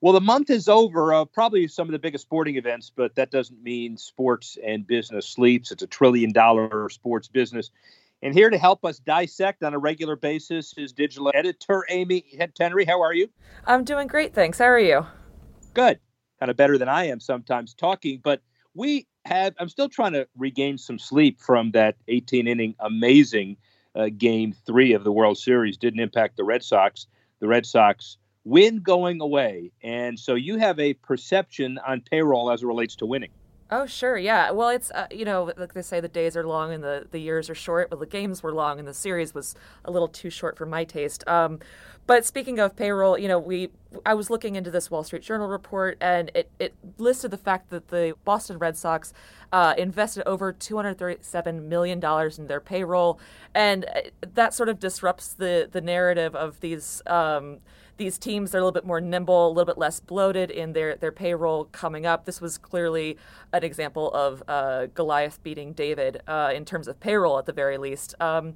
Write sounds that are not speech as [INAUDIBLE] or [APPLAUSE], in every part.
Well, the month is over. Uh, probably some of the biggest sporting events, but that doesn't mean sports and business sleeps. It's a trillion dollar sports business. And here to help us dissect on a regular basis is digital editor Amy Tennery. How are you? I'm doing great, thanks. How are you? Good. Kind of better than I am sometimes talking, but we have, I'm still trying to regain some sleep from that 18 inning amazing uh, game three of the World Series. Didn't impact the Red Sox. The Red Sox win going away. And so you have a perception on payroll as it relates to winning. Oh, sure. Yeah. Well, it's, uh, you know, like they say, the days are long and the, the years are short. Well, the games were long and the series was a little too short for my taste. Um, but speaking of payroll, you know, we I was looking into this Wall Street Journal report and it, it listed the fact that the Boston Red Sox uh, invested over $237 million in their payroll. And uh, that sort of disrupts the, the narrative of these. Um, these teams are a little bit more nimble, a little bit less bloated in their, their payroll coming up. This was clearly an example of uh, Goliath beating David uh, in terms of payroll, at the very least. Um,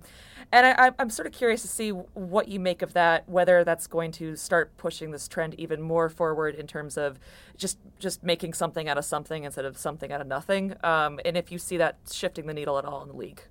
and I, am sort of curious to see what you make of that, whether that's going to start pushing this trend even more forward in terms of just just making something out of something instead of something out of nothing, um, and if you see that shifting the needle at all in the league.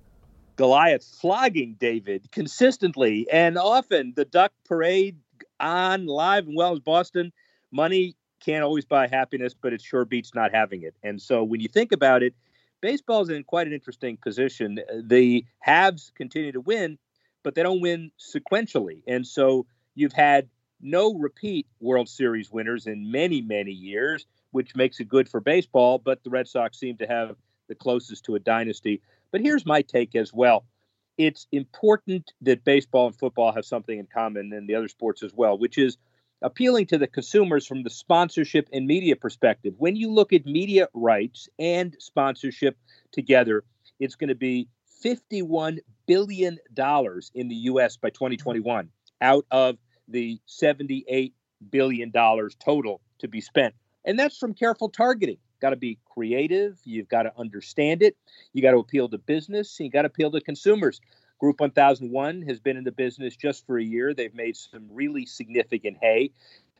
Goliath flogging David consistently and often. The duck parade on live and well as Boston. Money can't always buy happiness, but it sure beats not having it. And so when you think about it, baseball is in quite an interesting position. The haves continue to win, but they don't win sequentially. And so you've had no repeat World Series winners in many, many years, which makes it good for baseball. But the Red Sox seem to have the closest to a dynasty. But here's my take as well it's important that baseball and football have something in common and the other sports as well, which is appealing to the consumers from the sponsorship and media perspective. When you look at media rights and sponsorship together, it's going to be $51 billion in the US by 2021 out of the $78 billion total to be spent. And that's from careful targeting got to be creative. You've got to understand it. You got to appeal to business. You got to appeal to consumers. Group 1001 has been in the business just for a year. They've made some really significant hay.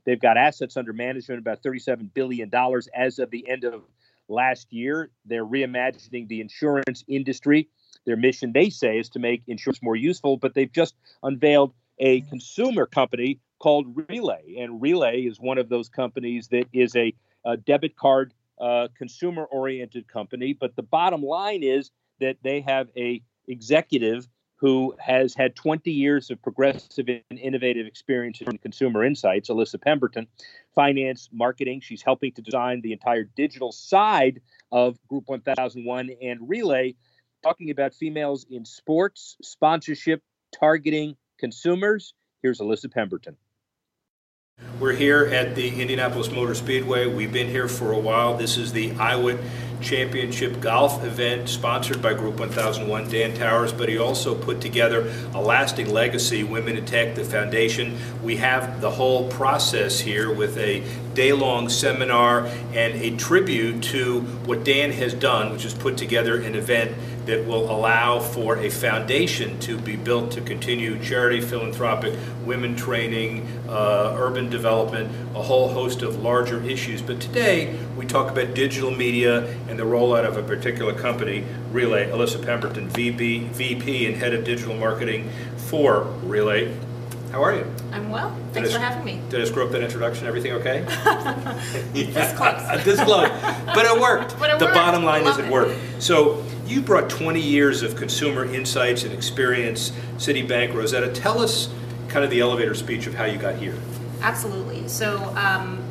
They've got assets under management about $37 billion as of the end of last year. They're reimagining the insurance industry. Their mission, they say, is to make insurance more useful, but they've just unveiled a consumer company called Relay. And Relay is one of those companies that is a, a debit card uh, consumer oriented company. But the bottom line is that they have a executive who has had 20 years of progressive and innovative experience in consumer insights, Alyssa Pemberton, finance, marketing. She's helping to design the entire digital side of Group 1001 and Relay, talking about females in sports, sponsorship, targeting consumers. Here's Alyssa Pemberton. We're here at the Indianapolis Motor Speedway. We've been here for a while. This is the IWIT Championship Golf event sponsored by Group 1001, Dan Towles, but he also put together a lasting legacy, Women in Tech, the foundation. We have the whole process here with a day long seminar and a tribute to what Dan has done, which is put together an event that will allow for a foundation to be built to continue charity, philanthropic, women training, uh, urban development, a whole host of larger issues. But today we talk about digital media and the rollout of a particular company, Relay. Alyssa Pemberton, VP, VP and Head of Digital Marketing for Relay. How are you? I'm well. Thanks did for having me. Did I screw up that introduction? Everything okay? [LAUGHS] this close. [LAUGHS] this close. But it worked. But it the worked. bottom line is it it. worked. So you brought 20 years of consumer insights and experience, Citibank, Rosetta. Tell us kind of the elevator speech of how you got here. Absolutely. So um,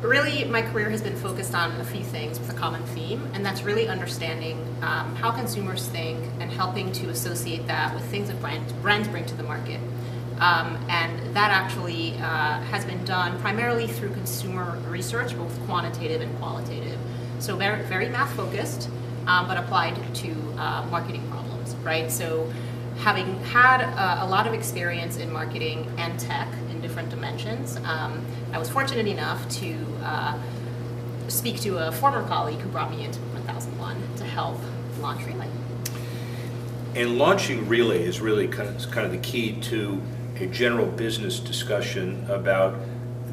really my career has been focused on a few things with a common theme, and that's really understanding um, how consumers think and helping to associate that with things that brands, brands bring to the market. Um, and that actually uh, has been done primarily through consumer research, both quantitative and qualitative. So very, very math focused, um, but applied to uh, marketing problems, right? So having had a, a, lot of experience in marketing and tech in different dimensions, um, I was fortunate enough to uh, speak to a former colleague who brought me into 1001 to help launch Relay. And launching Relay is really kind of, kind of the key to a general business discussion about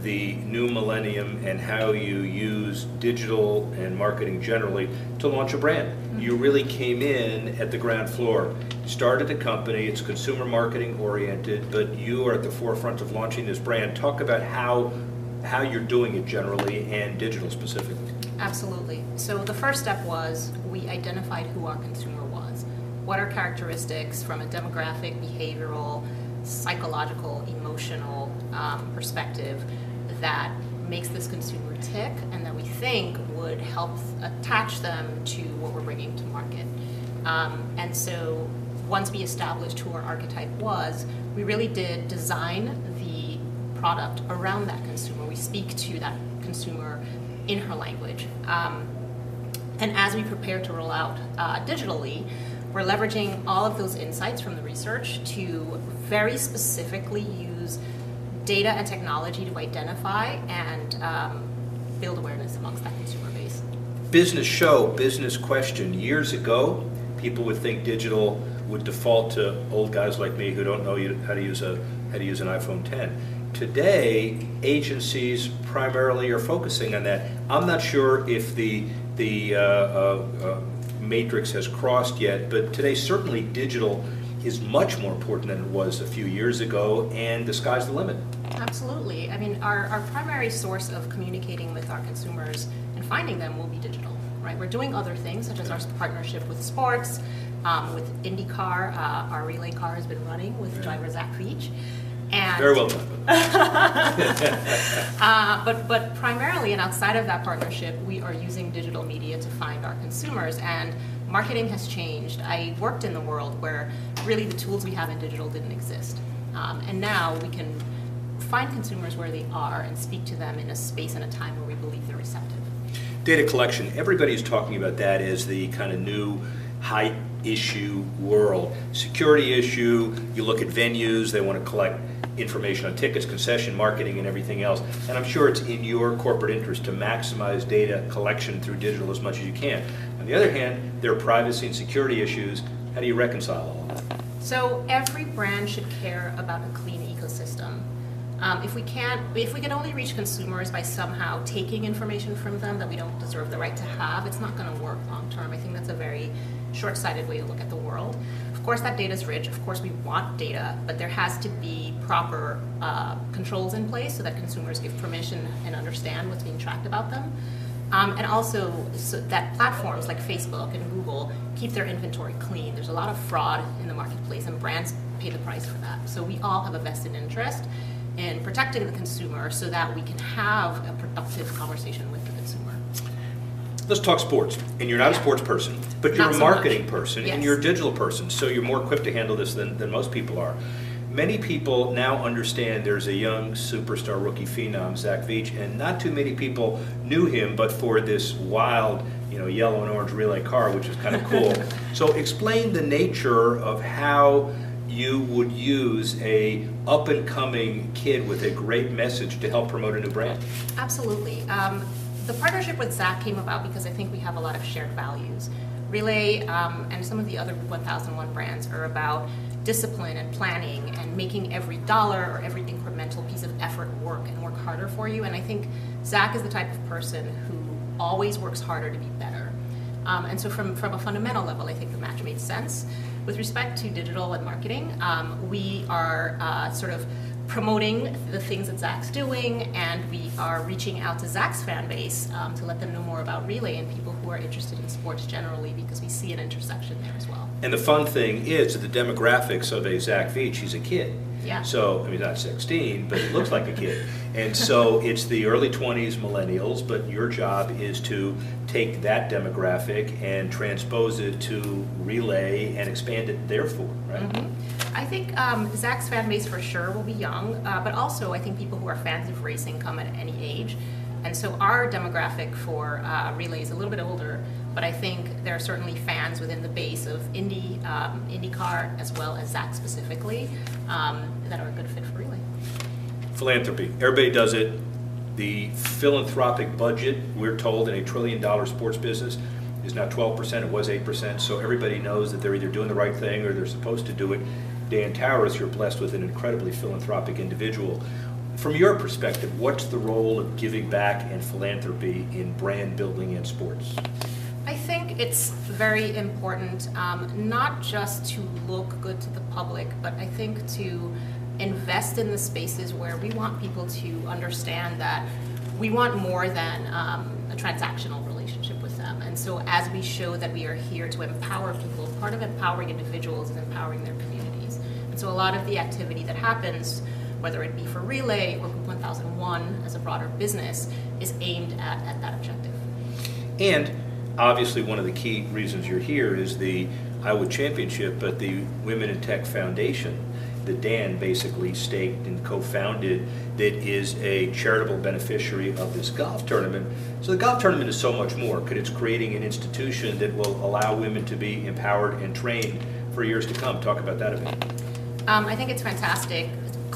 the new millennium and how you use digital and marketing generally to launch a brand. Mm-hmm. You really came in at the ground floor. Started a company, it's consumer marketing oriented, but you are at the forefront of launching this brand. Talk about how how you're doing it generally and digital specifically. Absolutely. So the first step was we identified who our consumer was. What are characteristics from a demographic, behavioral, psychological, emotional um, perspective that makes this consumer tick and that we think would help attach them to what we're bringing to market. Um, and so once we established who our archetype was, we really did design the product around that consumer. We speak to that consumer in her language. Um, and as we prepare to roll out uh, digitally, we're leveraging all of those insights from the research to very specifically use data and technology to identify and um, build awareness amongst that consumer base. Business show, business question. Years ago, people would think digital would default to old guys like me who don't know how to use a how to use an iPhone 10. Today, agencies primarily are focusing on that. I'm not sure if the the uh, uh, uh, matrix has crossed yet, but today certainly digital is much more important than it was a few years ago, and the sky's the limit. Absolutely. I mean, our, our primary source of communicating with our consumers and finding them will be digital, right? We're doing other things, such as our partnership with sports, um, with IndyCar. Uh, our relay car has been running with yeah. driver Zach Veach. And, Very well done. [LAUGHS] uh, but but primarily and outside of that partnership, we are using digital media to find our consumers and marketing has changed. I worked in the world where really the tools we have in digital didn't exist. Um, and now we can find consumers where they are and speak to them in a space and a time where we believe they're receptive. Data collection, everybody's talking about that as the kind of new high issue world. Security issue, you look at venues, they want to collect information on tickets, concession, marketing, and everything else. And I'm sure it's in your corporate interest to maximize data collection through digital as much as you can. On the other hand, there are privacy and security issues. How do you reconcile all of that? So every brand should care about a clean ecosystem. Um, if we can't, if we can only reach consumers by somehow taking information from them that we don't deserve the right to have, it's not going to work long term. I think that's a very short-sighted way to look at the world. Of course, that data is rich. Of course, we want data, but there has to be proper uh, controls in place so that consumers give permission and understand what's being tracked about them. Um, and also so that platforms like Facebook and Google keep their inventory clean. There's a lot of fraud in the marketplace, and brands pay the price for that. So we all have a vested interest in protecting the consumer so that we can have a productive conversation with the consumer. Let's talk sports. And you're not yeah. a sports person, but you're not a marketing so person yes. and you're a digital person, so you're more equipped to handle this than, than most people are many people now understand there's a young superstar rookie phenom, Zach Veach, and not too many people knew him but for this wild, you know, yellow and orange relay car, which is kind of cool. [LAUGHS] so explain the nature of how you would use a up and coming kid with a great message to help promote a new brand. Absolutely. Um, the partnership with Zach came about because I think we have a lot of shared values. Relay um, and some of the other 1001 brands are about discipline and planning and making every dollar or every incremental piece of effort work and work harder for you. And I think Zach is the type of person who always works harder to be better. Um, and so, from, from a fundamental level, I think the match made sense. With respect to digital and marketing, um, we are uh, sort of promoting the things that Zach's doing, and we are reaching out to Zach's fan base um, to let them know more about Relay and people who are interested in sports generally because we see an intersection there as well. And the fun thing is that the demographics of a Zach Veach, he's a kid. Yeah. So, I mean, not 16, but he looks like a kid. [LAUGHS] And so it's the early 20s millennials, but your job is to take that demographic and transpose it to relay and expand it therefore, right? Mm-hmm. I think um, Zach's fan base for sure will be young, uh, but also I think people who are fans of racing come at any age. And so our demographic for uh, relay is a little bit older, but I think there are certainly fans within the base of Indy, um, IndyCar, as well as Zach specifically, um, that are a good fit for relay. Philanthropy. Everybody does it. The philanthropic budget, we're told, in a trillion dollar sports business is now 12%. It was 8%. So everybody knows that they're either doing the right thing or they're supposed to do it. Dan Towles, you're blessed with an incredibly philanthropic individual. From your perspective, what's the role of giving back and philanthropy in brand building and sports? I think it's very important um, not just to look good to the public, but I think to invest in the spaces where we want people to understand that we want more than um, a transactional relationship. And so, as we show that we are here to empower people, part of empowering individuals is empowering their communities. And so, a lot of the activity that happens whether it be for Relay or Group 1001 as a broader business, is aimed at, at that objective. And obviously, one of the key reasons you're here is the IWIT Championship, but the Women in Tech Foundation that Dan basically staked and co-founded that is a charitable beneficiary of this golf tournament. So the golf tournament is so much more because it's creating an institution that will allow women to be empowered and trained for years to come. Talk about that a bit. Um, I think it's fantastic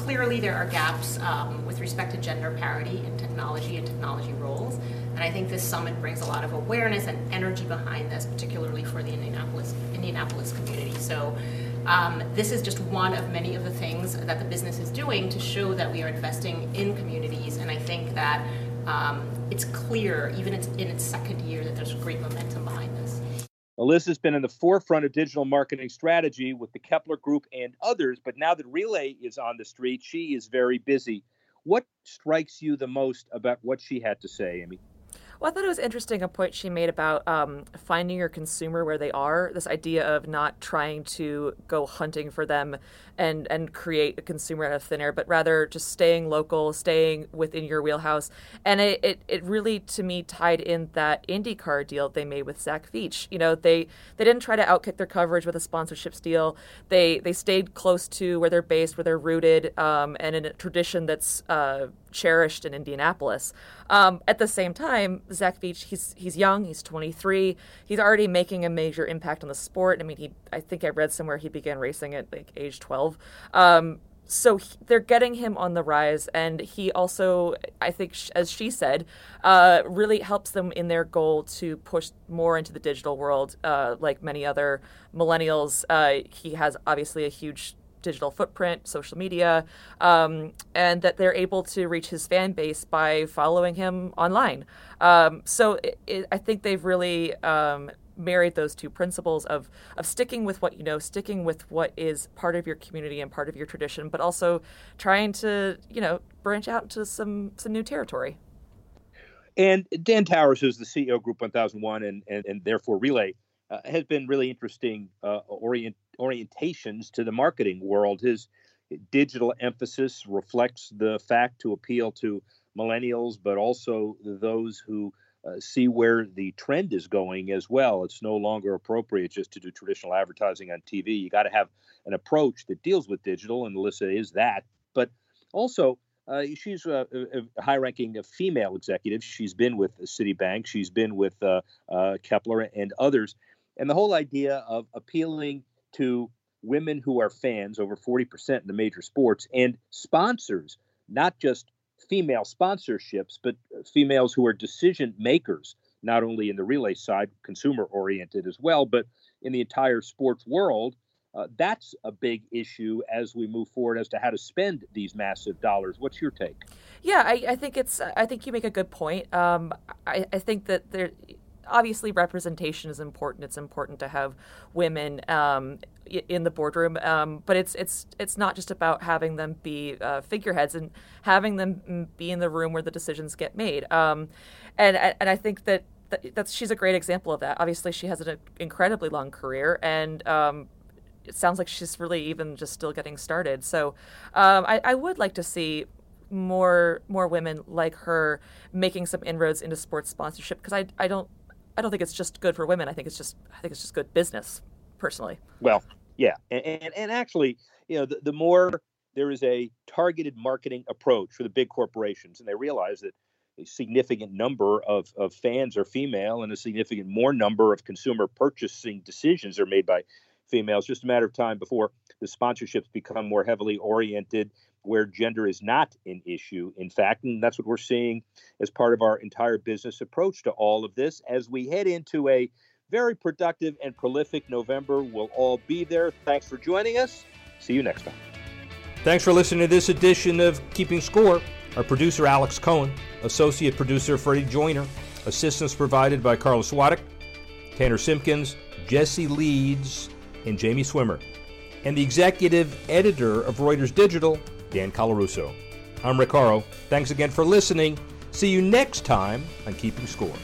clearly there are gaps um, with respect to gender parity in technology and technology roles. And I think this summit brings a lot of awareness and energy behind this, particularly for the Indianapolis Indianapolis community. So um, this is just one of many of the things that the business is doing to show that we are investing in communities. And I think that um, it's clear, even in its second year, that there's great momentum behind this. Alyssa's been in the forefront of digital marketing strategy with the Kepler Group and others, but now that Relay is on the street, she is very busy. What strikes you the most about what she had to say, Amy? Well, I thought it was interesting a point she made about um, finding your consumer where they are. This idea of not trying to go hunting for them and and create a consumer out of thin air, but rather just staying local, staying within your wheelhouse. And it, it, it really to me tied in that IndyCar deal they made with Zach Veach. You know, they they didn't try to outkick their coverage with a sponsorship deal. They they stayed close to where they're based, where they're rooted, um, and in a tradition that's uh, cherished in Indianapolis. Um, at the same time, Zach Veach, he's he's young, he's 23, he's already making a major impact on the sport. I mean, he I think I read somewhere he began racing at like age 12. Um, so he, they're getting him on the rise, and he also, I think, sh- as she said, uh, really helps them in their goal to push more into the digital world. Uh, like many other millennials, uh, he has obviously a huge digital footprint, social media, um, and that they're able to reach his fan base by following him online. Um, so it, it, I think they've really um, married those two principles of of sticking with what you know, sticking with what is part of your community and part of your tradition, but also trying to you know branch out into some some new territory. And Dan Towles, who's the CEO of Group 1001 and, and, and therefore Relay, uh, has been really interesting uh, orient, orientations to the marketing world. His digital emphasis reflects the fact to appeal to millennials, but also those who uh, see where the trend is going as well. It's no longer appropriate just to do traditional advertising on TV. You got to have an approach that deals with digital, and Alyssa is that. But also, uh, she's a, a high-ranking female executive. She's been with Citibank. She's been with uh, uh, Kepler and others. And the whole idea of appealing to women who are fans, over 40% in the major sports, and sponsors, not just female sponsorships, but females who are decision makers, not only in the relay side, consumer oriented as well, but in the entire sports world. Uh, that's a big issue as we move forward as to how to spend these massive dollars. What's your take? Yeah, I, I think it's. I think you make a good point. Um, I, I think that there obviously representation is important. It's important to have women um, in the boardroom, um, but it's it's it's not just about having them be uh, figureheads and having them be in the room where the decisions get made. Um, and and I think that. That's she's a great example of that. Obviously, she has an incredibly long career, and um, it sounds like she's really even just still getting started. So, um, I, I would like to see more more women like her making some inroads into sports sponsorship because I I don't I don't think it's just good for women. I think it's just I think it's just good business, personally. Well, yeah, and and, and actually, you know, the, the more there is a targeted marketing approach for the big corporations, and they realize that a significant number of, of fans are female and a significant more number of consumer purchasing decisions are made by females. Just a matter of time before the sponsorships become more heavily oriented where gender is not an issue, in fact. And that's what we're seeing as part of our entire business approach to all of this as we head into a very productive and prolific November. We'll all be there. Thanks for joining us. See you next time. Thanks for listening to this edition of Keeping Score. Our producer, Alex Cohen, associate producer, Freddie Joyner, assistance provided by Carlos Swadek, Tanner Simpkins, Jesse Leeds, and Jamie Swimmer, and the executive editor of Reuters Digital, Dan Colarusso. I'm Rick. Thanks again for listening. See you next time on Keeping Score.